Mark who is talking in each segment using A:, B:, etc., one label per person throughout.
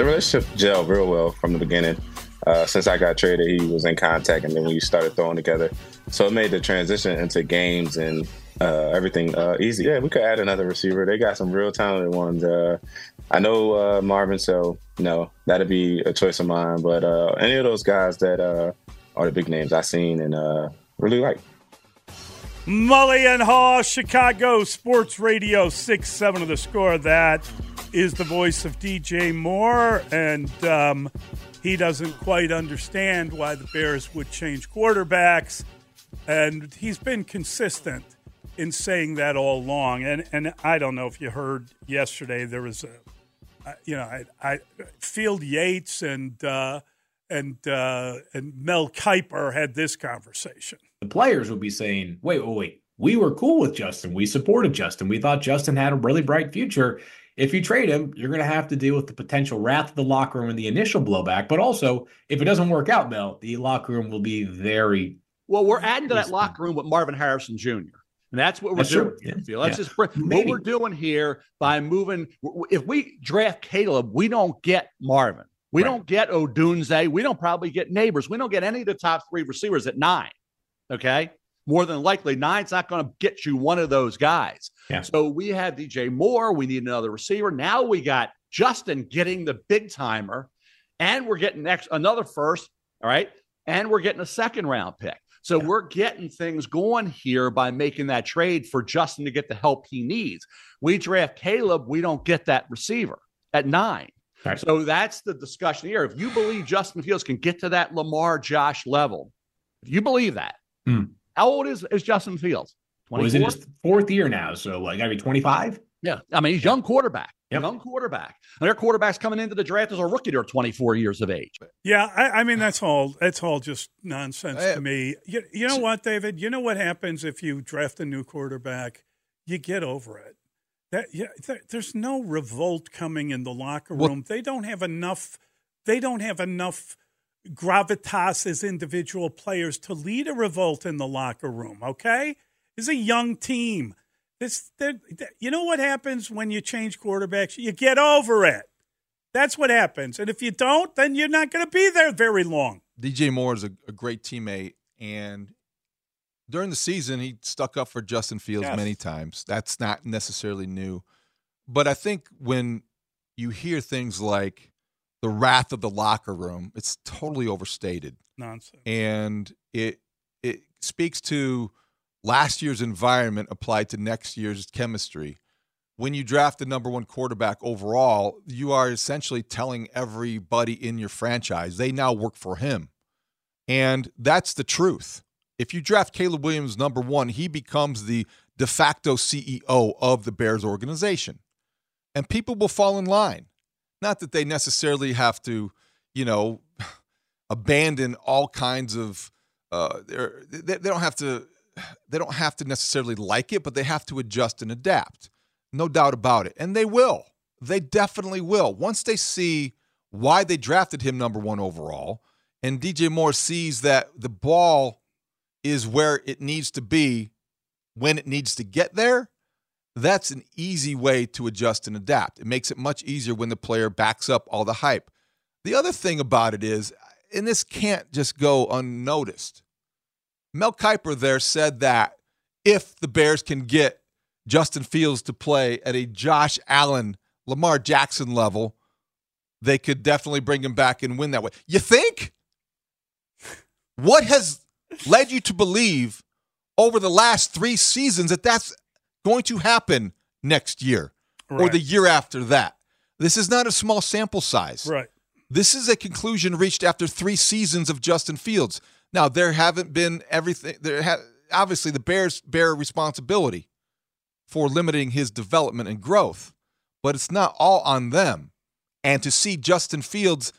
A: The relationship gelled real well from the beginning. Uh, since I got traded, he was in contact, and then we started throwing together. So it made the transition into games and uh, everything uh, easy. Yeah, we could add another receiver. They got some real talented ones. Uh, I know uh, Marvin, so no, that'd be a choice of mine. But uh, any of those guys that are the big names I've seen and really like.
B: Mully and Haugh, Chicago Sports Radio, 6 7 of the score. That is the voice of DJ Moore, and um, he doesn't quite understand why the Bears would change quarterbacks. And he's been consistent in saying that all along. And, and I don't know if you heard yesterday, there was a, you know, I, I Field Yates and, uh, and, uh, and Mel Kiper had this conversation.
C: The players would be saying, wait, wait, wait. We were cool with Justin. We supported Justin. We thought Justin had a really bright future if you trade him, you're going to have to deal with the potential wrath of the locker room and the initial blowback. But also, if it doesn't work out, Mel, the locker room will be very.
D: Well, we're adding to that locker room with Marvin Harrison Jr. And that's what we're
C: that's
D: doing.
C: Yeah.
D: Let's
C: yeah.
D: just what we're doing here by moving. If we draft Caleb, we don't get Marvin. We right. don't get Odunze. We don't probably get Nabers. We don't get any of the top three receivers at nine. Okay more than likely nine's not going to get you one of those guys.
C: Yeah.
D: So we have DJ Moore. We need another receiver. Now we got Justin getting the big timer, and we're getting next another first. All right, and we're getting a second round pick. So yeah. we're getting things going here by making that trade for Justin to get the help he needs. We draft Caleb, we don't get that receiver at nine. Right. So that's the discussion here. If you believe Justin Fields can get to that Lamar Josh level, if you believe that,
C: mm.
D: How old is, is Justin Fields?
C: Well, he's in his fourth year now, so like, got to be 25.
D: Yeah, I mean he's young quarterback. Yep. Young quarterback. And their quarterbacks coming into the draft as a rookie. They're 24 years of age.
B: Yeah, I, I mean that's all. That's all just nonsense to me. You, you know what, David? You know what happens if you draft a new quarterback? You get over it. That yeah, there's no revolt coming in the locker room. Well, they don't have enough. They don't have enough gravitas as individual players to lead a revolt in the locker room. Okay, it's a young team. This, you know what happens when you change quarterbacks? You get over it. That's what happens. And if you don't, then you're not going to be there very long.
E: DJ Moore is a, a, great teammate, and during the season, he stuck up for Justin Fields yes. many times. That's not necessarily new, but I think when you hear things like the wrath of the locker room. It's totally overstated.
B: Nonsense.
E: And it it speaks to last year's environment applied to next year's chemistry. When you draft the number one quarterback overall, you are essentially telling everybody in your franchise they now work for him. And that's the truth. If you draft Caleb Williams number one, he becomes the de facto CEO of the Bears organization. And people will fall in line. Not that they necessarily have to, you know, abandon all kinds of. Uh, they, they don't have to. They don't have to necessarily like it, but they have to adjust and adapt. No doubt about it, and they will. They definitely will. Once they see why they drafted him number one overall, and DJ Moore sees that the ball is where it needs to be when it needs to get there, that's an easy way to adjust and adapt. It makes it much easier when the player backs up all the hype. The other thing about it is, and this can't just go unnoticed, Mel Kiper there said that if the Bears can get Justin Fields to play at a Josh Allen Lamar Jackson level, they could definitely bring him back and win that way. You think? What has led you to believe over the last three seasons that that's going to happen next year right. or the year after that? This is not a small sample size.
B: Right.
E: This is a conclusion reached after three seasons of Justin Fields. Now there haven't been everything. There ha- obviously the Bears bear responsibility for limiting his development and growth, but it's not all on them. And to see Justin Fields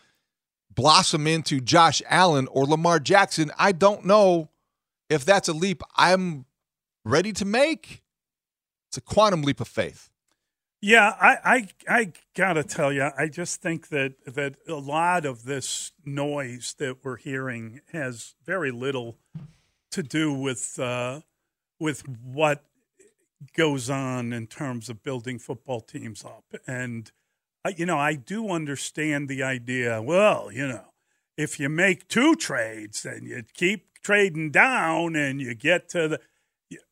E: blossom into Josh Allen or Lamar Jackson, I don't know if that's a leap I'm ready to make. It's a quantum leap of faith.
B: Yeah, I, I, I gotta tell you, I just think that that a lot of this noise that we're hearing has very little to do with uh, with what goes on in terms of building football teams up. And you know, I do understand the idea. Well, you know, if you make two trades, then you keep trading down, and you get to the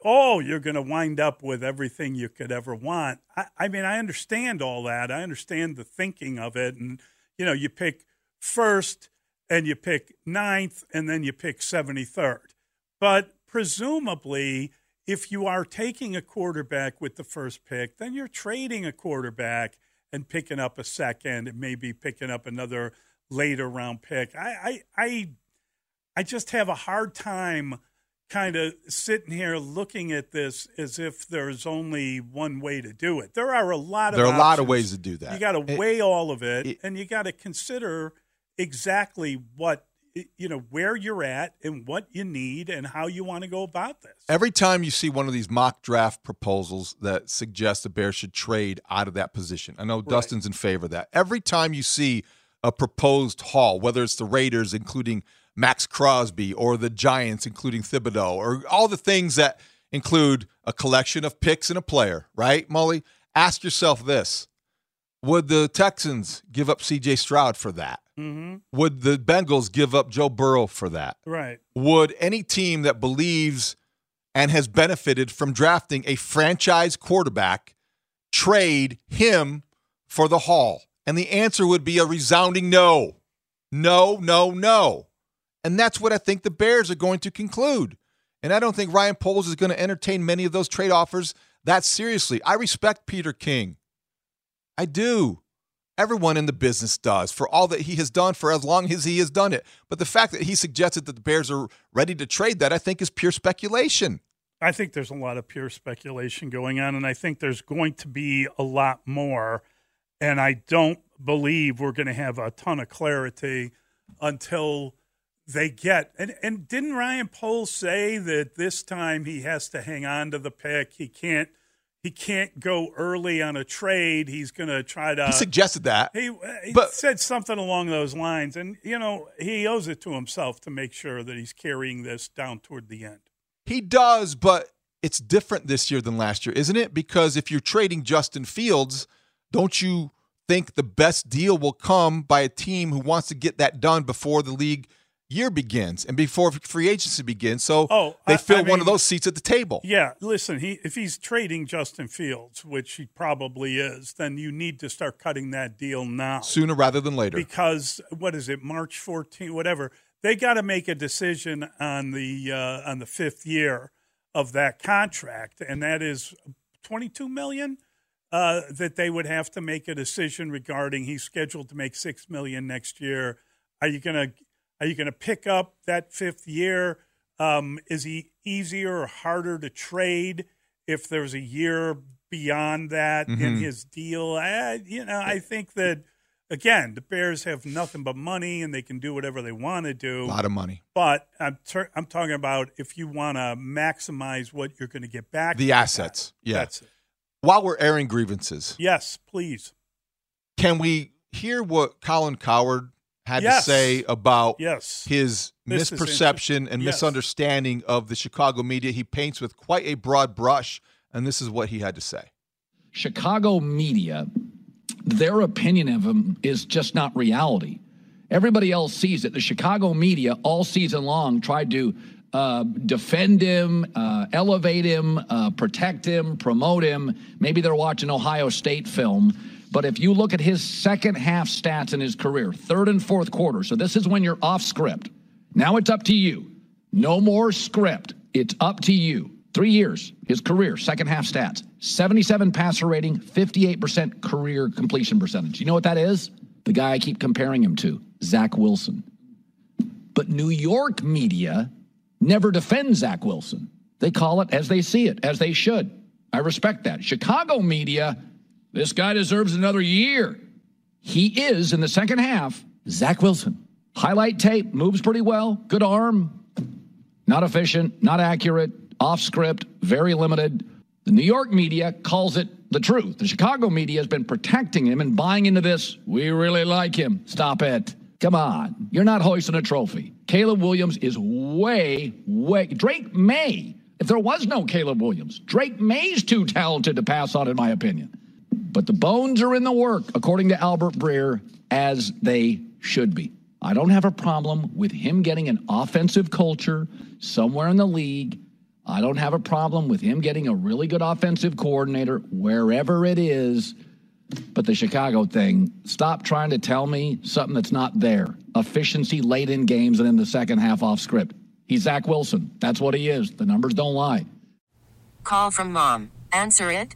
B: oh, you're going to wind up with everything you could ever want. I, I, mean, I understand all that. I understand the thinking of it. And, you know, you pick first and you pick ninth and then you pick 73rd. But presumably, if you are taking a quarterback with the first pick, then you're trading a quarterback and picking up a second and maybe picking up another later round pick. I, I, I, I just have a hard time kind of sitting here looking at this as if there's only one way to do it. There are a lot of
E: there are
B: options.
E: a lot of ways to do that.
B: You got to weigh all of it, it, and you got to consider exactly what you know where you're at and what you need and how you want to go about this.
E: Every time you see one of these mock draft proposals that suggests the Bears should trade out of that position, I know right. Dustin's in favor of that. Every time you see a proposed haul, whether it's the Raiders, including Maxx Crosby or the Giants, including Thibodeaux, or all the things that include a collection of picks and a player, right, Mully? Ask yourself this Would the Texans give up CJ Stroud for that?
B: Mm-hmm.
E: Would the Bengals give up Joe Burrow for that?
B: Right.
E: Would any team that believes and has benefited from drafting a franchise quarterback trade him for the haul? And the answer would be a resounding no. No, no, no. And that's what I think the Bears are going to conclude. And I don't think Ryan Poles is going to entertain many of those trade offers that seriously. I respect Peter King. I do. Everyone in the business does for all that he has done for as long as he has done it. But the fact that he suggested that the Bears are ready to trade that, I think, is pure speculation.
B: I think there's a lot of pure speculation going on, and I think there's going to be a lot more. And I don't believe we're going to have a ton of clarity until they get. And, and didn't Ryan Poles say that this time he has to hang on to the pick? He can't. He can't go early on a trade. He's going to try to.
E: He suggested that.
B: He, uh, he but, said something along those lines, and you know he owes it to himself to make sure that he's carrying this down toward the end.
E: He does, but it's different this year than last year, isn't it? Because if you're trading Justin Fields, don't you think the best deal will come by a team who wants to get that done before the league year begins and before free agency begins. So
B: oh,
E: they fill
B: I
E: one of those seats at the table.
B: Yeah, listen, he if he's trading Justin Fields, which he probably is, then you need to start cutting that deal now.
E: Sooner rather than later.
B: Because what is it, March 14, whatever. They got to make a decision on the uh, on the fifth year of that contract, and that is 22 million. Uh, that they would have to make a decision regarding. He's scheduled to make six million next year. Are you going to are you going to pick up that fifth year? Um, is he easier or harder to trade if there's a year beyond that mm-hmm. in his deal? I, you know, I think that again, the Bears have nothing but money and they can do whatever they want to do.
E: A lot of money.
B: But I'm ter- I'm talking about if you want to maximize what you're going to get back.
E: The assets.
B: That,
E: yeah.
B: That's it.
E: While we're airing grievances.
B: Yes, please.
E: Can we hear what Colin Cowherd had
B: yes.
E: to say about
B: yes.
E: his
B: This
E: misperception and
B: Yes.
E: misunderstanding of the Chicago media. He paints with quite a broad brush, and this is what he had to say.
F: Chicago media, their opinion of him is just not reality. Everybody else sees it. The Chicago media all season long tried to uh, defend him, uh, elevate him, uh, protect him, promote him. Maybe they're watching Ohio State film. But if you look at his second half stats in his career, third and fourth quarter, so this is when you're off script. Now it's up to you. No more script. It's up to you. Three years, his career, second half stats 77 passer rating, 58% career completion percentage. You know what that is? The guy I keep comparing him to, Zach Wilson. But New York media never defends Zach Wilson. They call it as they see it, as they should. I respect that. Chicago media, this guy deserves another year. He is, in the second half, Zach Wilson. Highlight tape, moves pretty well, good arm, not efficient, not accurate, off script, very limited. The New York media calls it the truth. The Chicago media has been protecting him and buying into this. We really like him. Stop it. Come on. You're not hoisting a trophy. Caleb Williams is way, way. Drake Maye. if there was no Caleb Williams, Drake Maye's too talented to pass on, in my opinion. But the bones are in the work, according to Albert Breer, as they should be. I don't have a problem with him getting an offensive culture somewhere in the league. I don't have a problem with him getting a really good offensive coordinator wherever it is. But the Chicago thing, stop trying to tell me something that's not there. Efficiency late in games and in the second half off script. He's Zach Wilson. That's what he is. The numbers don't lie.
G: Call from mom. Answer it.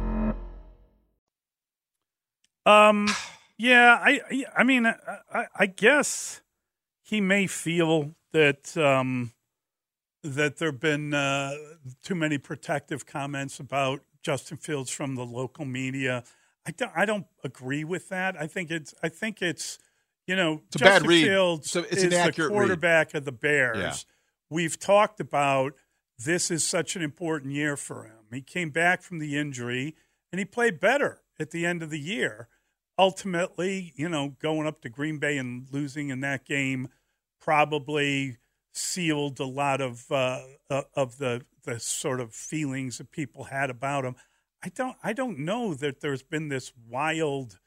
B: Um, yeah, I, I mean, I, I guess he may feel that, um, that there have been uh, too many protective comments about Justin Fields from the local media. I don't, I don't agree with that. I think it's I think it's you know
E: It's a
B: Justin. Fields
E: So it's
B: is the
E: inaccurate read.
B: quarterback of the Bears.
E: Yeah.
B: We've talked about this is such an important year for him. He came back from the injury and he played better at the end of the year. Ultimately, you know, going up to Green Bay and losing in that game probably sealed a lot of uh, uh, of the the sort of feelings that people had about him. I don't I don't know that there's been this wild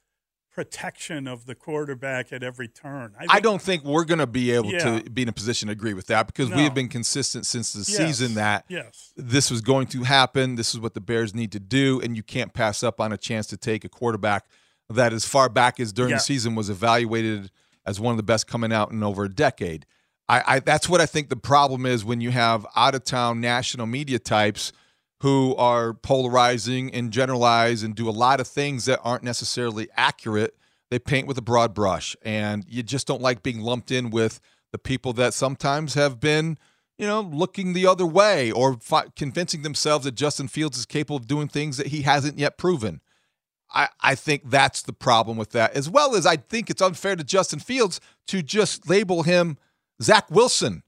B: protection of the quarterback at every turn.
E: I don't think we're going to be able
B: Yeah.
E: to be in a position to agree with that because
B: No.
E: we have been consistent since the
B: Yes.
E: season that
B: Yes.
E: this was going to happen. This is what the Bears need to do, and you can't pass up on a chance to take a quarterback that, as far back as during
B: Yeah.
E: the season, was evaluated as one of the best coming out in over a decade. I, I that's what I think the problem is when you have out of town national media types who are polarizing and generalize and do a lot of things that aren't necessarily accurate. They paint with a broad brush, and you just don't like being lumped in with the people that sometimes have been, you know, looking the other way or fi- convincing themselves that Justin Fields is capable of doing things that he hasn't yet proven. I, I think that's the problem with that, as well as I think it's unfair to Justin Fields to just label him Zach Wilson.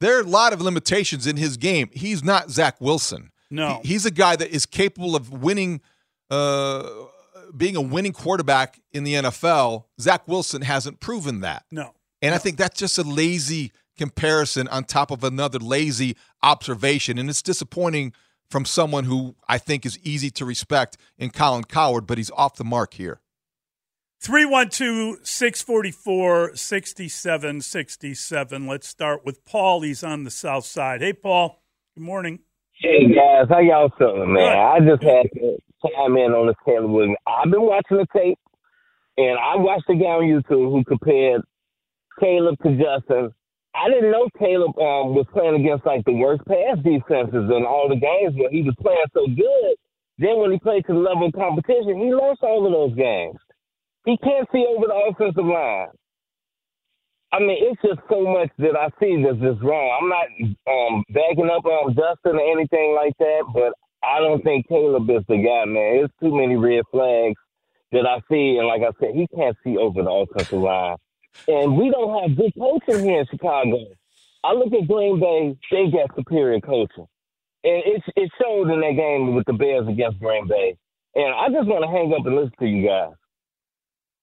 E: There are a lot of limitations in his game. He's not Zach Wilson.
B: No.
E: He- he's a guy that is capable of winning, uh, being a winning quarterback in the NFL. Zach Wilson hasn't proven that.
B: No.
E: And I think that's just a lazy comparison on top of another lazy observation. And it's disappointing from someone who I think is easy to respect in Colin Cowherd, but he's off the mark here.
B: 312 644 6767. Let's start with Paul. He's on the south side. Hey, Paul. Good morning.
H: Hey guys, how y'all feeling, man? I just had to chime in on this Caleb Williams. I've been watching the tape, and I watched the guy on YouTube who compared Caleb to Justin. I didn't know Caleb um, was playing against like the worst pass defenses in all the games where he was playing so good. Then when he played to the level of competition, he lost all of those games. He can't see over the offensive line. I mean, it's just so much that I see that's just wrong. I'm not um, backing up on Justin or anything like that, but I don't think Caleb is the guy, man. There's too many red flags that I see, and like I said, he can't see over the offensive line. And we don't have good coaching here in Chicago. I look at Green Bay; they got superior coaching, and it's it showed in that game with the Bears against Green Bay. And I just want to hang up and listen to you guys.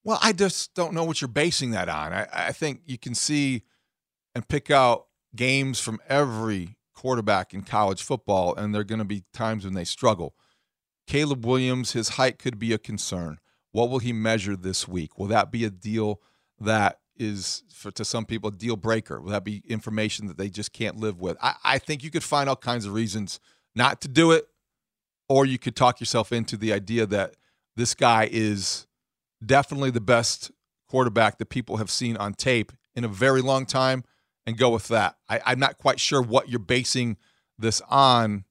E: Well, I just don't know what you're basing that on. I, I think you can see and pick out games from every quarterback in college football, and there are going to be times when they struggle. Caleb Williams, his height could be a concern. What will he measure this week? Will that be a deal that is, for to some people, a deal breaker? Will that be information that they just can't live with? I, I think you could find all kinds of reasons not to do it, or you could talk yourself into the idea that this guy is definitely the best quarterback that people have seen on tape in a very long time and go with that. I, I'm not quite sure what you're basing this on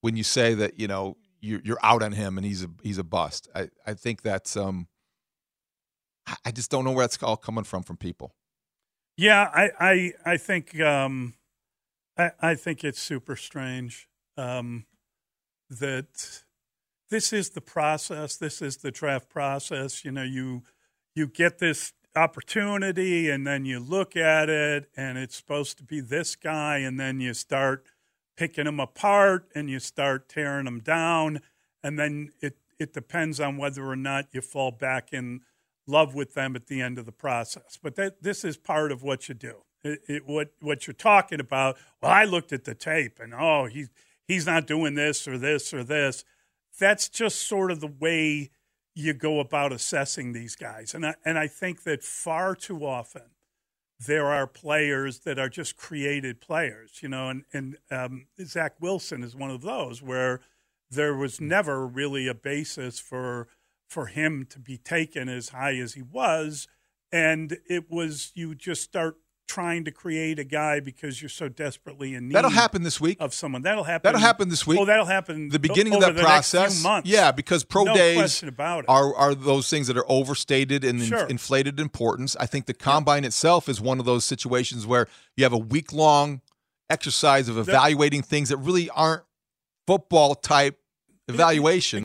E: when you say that, you know, you're, you're out on him and he's a he's a bust. I, I think that's um I just don't know where that's all coming from from people.
B: Yeah, I I, I think um I, I think it's super strange um that this is the process. This is the draft process. You know, you you get this opportunity and then you look at it and it's supposed to be this guy and then you start picking them apart and you start tearing them down and then it it depends on whether or not you fall back in love with them at the end of the process. But that this is part of what you do. It, it, what what you're talking about well i looked at the tape and oh he's he's not doing this or this or this. That's just sort of the way you go about assessing these guys. And I, and I think that far too often there are players that are just created players, you know, and, and um, Zach Wilson is one of those where there was never really a basis for for him to be taken as high as he was. And it was you just start trying to create a guy because you're so desperately in need.
E: That'll happen this week
B: of someone. That'll happen.
E: That'll happen this week.
B: Oh, that'll happen.
E: The beginning
B: over
E: of that
B: the next few
E: process. Yeah, because pro
B: no
E: days are are those things that are overstated and
B: Sure.
E: in- inflated importance. I think the combine itself is one of those situations where you have a week long exercise of evaluating things that really aren't football type evaluation.